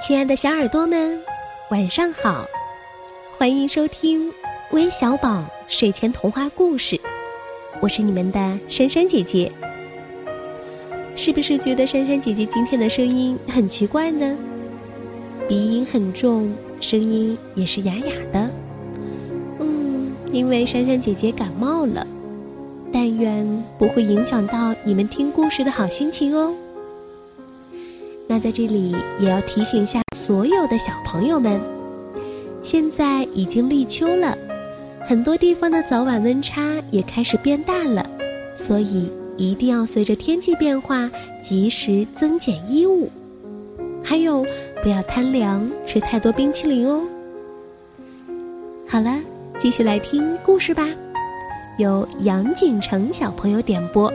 亲爱的小耳朵们，晚上好！欢迎收听微小宝睡前童话故事，我是你们的珊珊姐姐。是不是觉得珊珊姐姐今天的声音很奇怪呢？鼻音很重，声音也是哑哑的。嗯，因为珊珊姐姐感冒了，但愿不会影响到你们听故事的好心情哦。那在这里也要提醒一下所有的小朋友们，现在已经立秋了，很多地方的早晚温差也开始变大了，所以一定要随着天气变化及时增减衣物，还有不要贪凉吃太多冰淇淋哦。好了，继续来听故事吧，由杨锦成小朋友点播。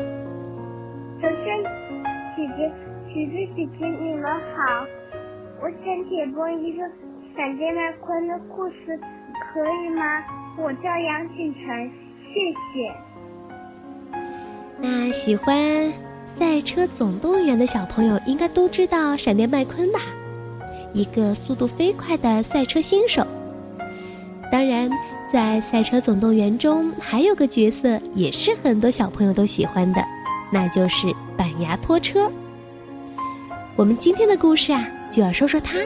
好，我想解播一个闪电麦昆的故事，可以吗？我叫杨景晨，谢谢。那喜欢《赛车总动员》的小朋友应该都知道闪电麦昆吧？一个速度飞快的赛车新手。当然，在《赛车总动员》中还有个角色也是很多小朋友都喜欢的，那就是板牙拖车。我们今天的故事啊，就要说说他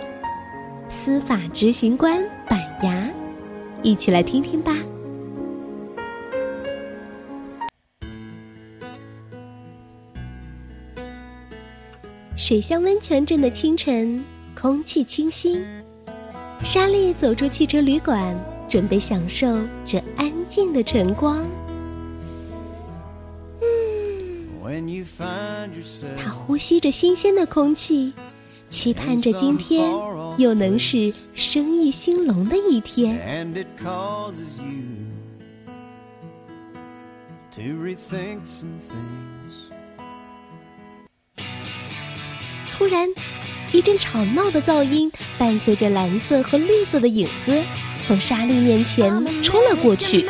——司法执行官板牙，一起来听听吧。水乡温泉镇的清晨，空气清新。莎莉走出汽车旅馆，准备享受这安静的晨光。他呼吸着新鲜的空气，期盼着今天又能是生意兴隆的一天。突然，一阵吵闹的噪音伴随着蓝色和绿色的影子，从莎莉面前冲了过去。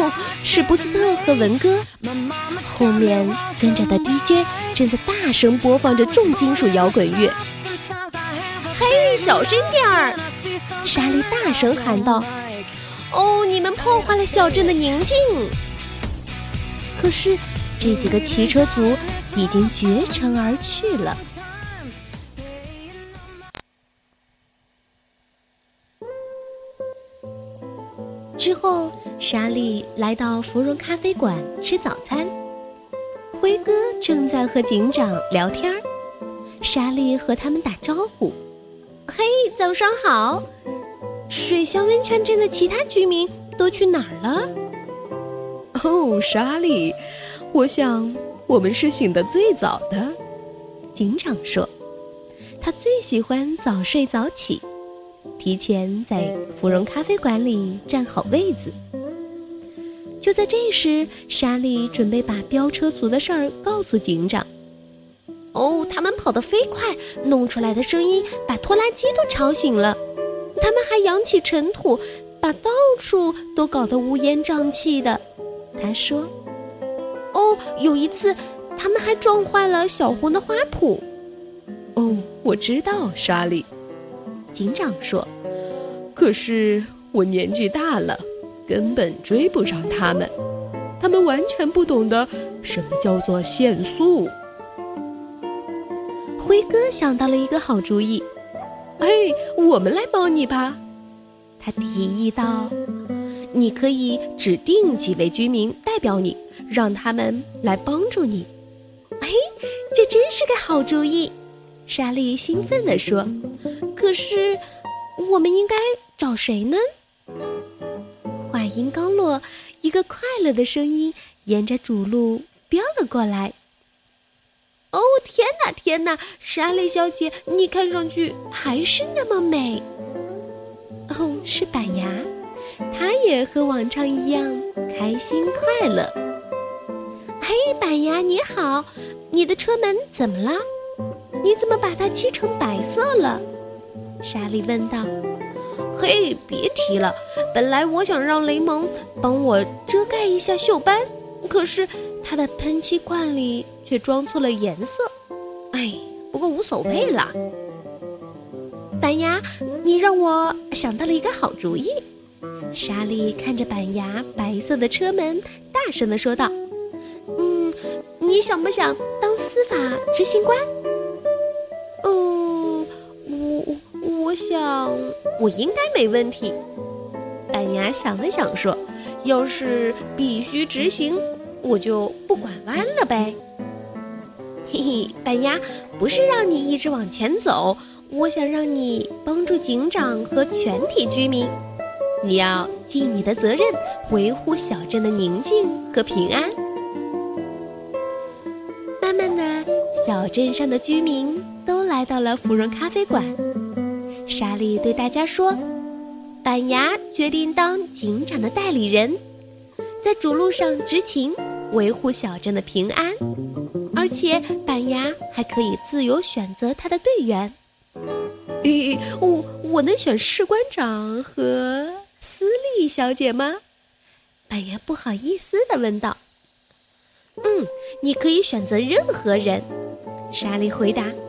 哦，是布斯特和文哥。后面跟着的 DJ 正在大声播放着重金属摇滚乐。嘿，小声点儿！莎莉大声喊道：“哦，你们破坏了小镇的宁静。”可是，这几个骑车族已经绝尘而去了。之后，莎莉来到芙蓉咖啡馆吃早餐。辉哥正在和警长聊天儿，莎莉和他们打招呼：“嘿，早上好！水乡温泉镇的其他居民都去哪儿了？”哦，莎莉，我想我们是醒得最早的。警长说：“他最喜欢早睡早起。”提前在芙蓉咖啡馆里占好位子。就在这时，莎莉准备把飙车族的事儿告诉警长。哦，他们跑得飞快，弄出来的声音把拖拉机都吵醒了。他们还扬起尘土，把到处都搞得乌烟瘴气的。他说：“哦，有一次，他们还撞坏了小红的花圃。”哦，我知道，莎莉。警长说：“可是我年纪大了，根本追不上他们。他们完全不懂得什么叫做限速。”辉哥想到了一个好主意：“嘿，我们来帮你吧。”他提议道：“你可以指定几位居民代表你，让他们来帮助你。”哎，这真是个好主意！莎莉兴奋地说。可是，我们应该找谁呢？话音刚落，一个快乐的声音沿着主路飙了过来。哦，天哪，天哪！莎莉小姐，你看上去还是那么美。哦，是板牙，他也和往常一样开心快乐。嘿，板牙你好，你的车门怎么了？你怎么把它漆成白色了？莎莉问道：“嘿，别提了！本来我想让雷蒙帮我遮盖一下锈斑，可是他的喷漆罐里却装错了颜色。哎，不过无所谓啦。”板牙，你让我想到了一个好主意。莎莉看着板牙白色的车门，大声地说道：“嗯，你想不想当司法执行官？”“想我应该没问题。”板牙想了想说：“要是必须执行，我就不拐弯了呗。”嘿嘿，板牙，不是让你一直往前走，我想让你帮助警长和全体居民。你要尽你的责任，维护小镇的宁静和平安。慢慢的，小镇上的居民都来到了芙蓉咖啡馆。莎莉对大家说：“板牙决定当警长的代理人，在主路上执勤，维护小镇的平安。而且，板牙还可以自由选择他的队员。咦，我我能选士官长和……”斯利小姐吗？板牙不好意思的问道。“嗯，你可以选择任何人。”莎莉回答。“，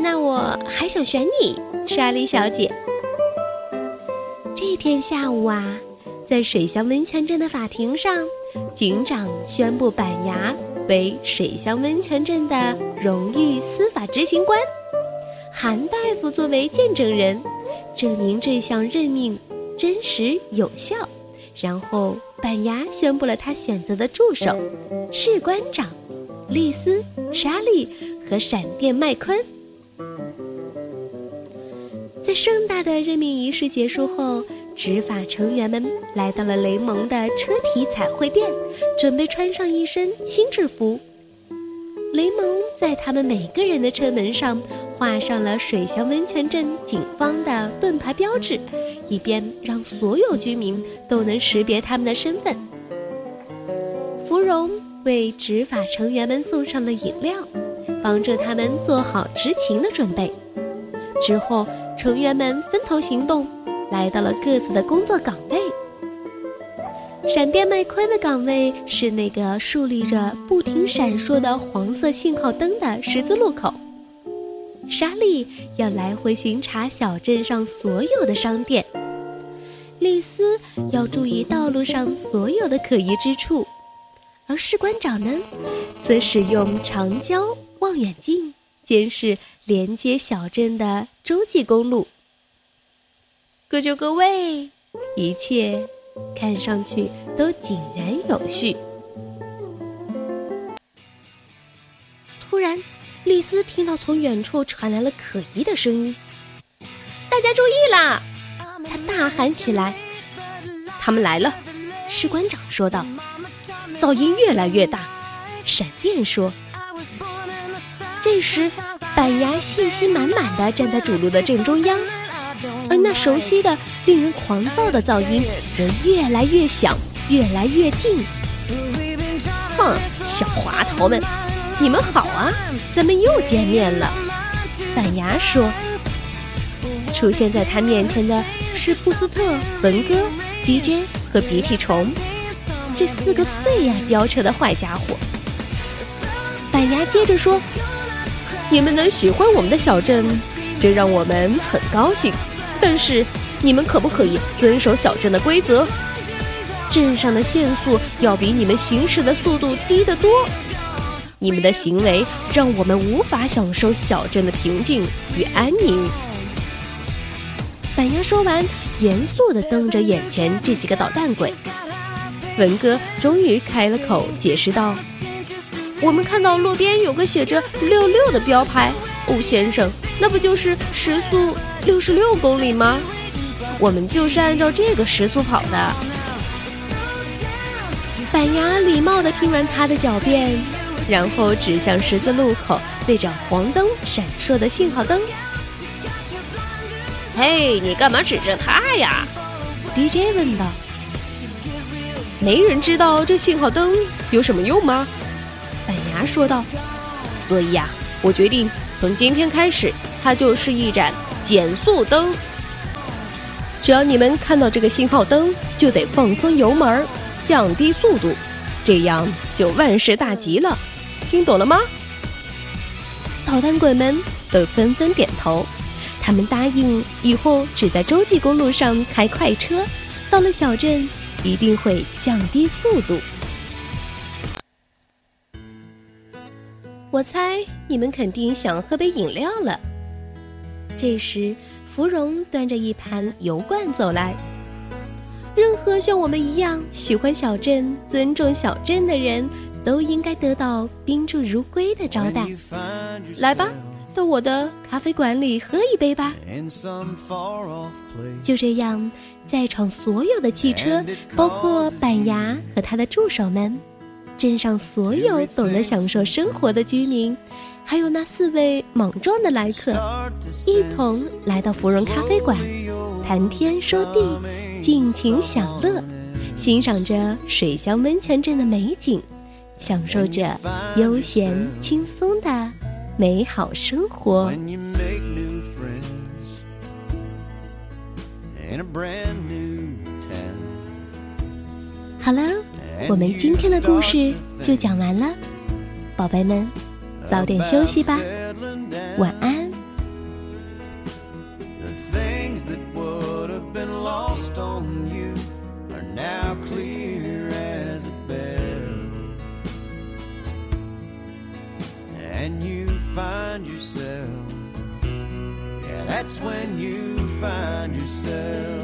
那我还想选你，莎莉小姐。”这天下午啊，在水乡温泉镇的法庭上，警长宣布板牙为水乡温泉镇的荣誉司法执行官，韩大夫作为见证人。证明这项任命真实有效，然后板牙宣布了他选择的助手士官长丽丝、莎莉和闪电麦昆。在盛大的任命仪式结束后，执法成员们来到了雷蒙的车体彩绘店，准备穿上一身新制服。雷蒙在他们每个人的车门上画上了水乡温泉镇警方的盾牌标志，以便让所有居民都能识别他们的身份。芙蓉为执法成员们送上了饮料，帮助他们做好执勤的准备。之后，成员们分头行动，来到了各自的工作岗位。闪电麦昆的岗位是那个竖立着不停闪烁的黄色信号灯的十字路口。莎莉要来回巡查小镇上所有的商店，丽丝要注意道路上所有的可疑之处，而士官长呢，则使用长焦望远镜监视连接小镇的洲际公路。各就各位，一切。看上去都井然有序。突然，丽丝听到从远处传来了可疑的声音，大家注意啦！她大喊起来：“他们来了！”士官长说道。噪音越来越大，闪电说。这时，板牙信心满满的站在主路的正中央。而那熟悉的、令人狂躁的噪音则越来越响，越来越近。哼，小滑头们，你们好啊，咱们又见面了。板牙说。出现在他面前的是布斯特、文哥、DJ 和鼻涕虫，这四个最爱飙车的坏家伙。板牙接着说：“你们能喜欢我们的小镇，这让我们很高兴。”但是，你们可不可以遵守小镇的规则？镇上的限速要比你们行驶的速度低得多。你们的行为让我们无法享受小镇的平静与安宁。板牙说完，严肃地瞪着眼前这几个捣蛋鬼。文哥终于开了口，解释道：“我们看到路边有个写着‘六六’的标牌。哦，先生，那不就是时速？”六十六公里吗？我们就是按照这个时速跑的。板牙礼貌地听完他的狡辩，然后指向十字路口那盏黄灯闪烁的信号灯。嘿，你干嘛指着他呀？DJ 问道。没人知道这信号灯有什么用吗？说道。所以呀，我决定从今天开始，它就是一盏。减速灯，只要你们看到这个信号灯，就得放松油门，降低速度，这样就万事大吉了。听懂了吗？捣蛋鬼们都纷纷点头。他们答应以后只在洲际公路上开快车，到了小镇一定会降低速度。我猜你们肯定想喝杯饮料了。这时，芙蓉端着一盘油罐走来。任何像我们一样喜欢小镇、尊重小镇的人，都应该得到宾至如归的招待。来吧，到我的咖啡馆里喝一杯吧。就这样，在场所有的汽车，包括板牙和他的助手们。镇上所有懂得享受生活的居民，还有那四位莽撞的来客，一同来到芙蓉咖啡馆，谈天说地，尽情享乐，欣赏着水乡温泉镇的美景，享受着悠闲轻松的美好生活。好了。我们今天的故事就讲完了，宝贝们，早点休息吧，晚安。find yourself.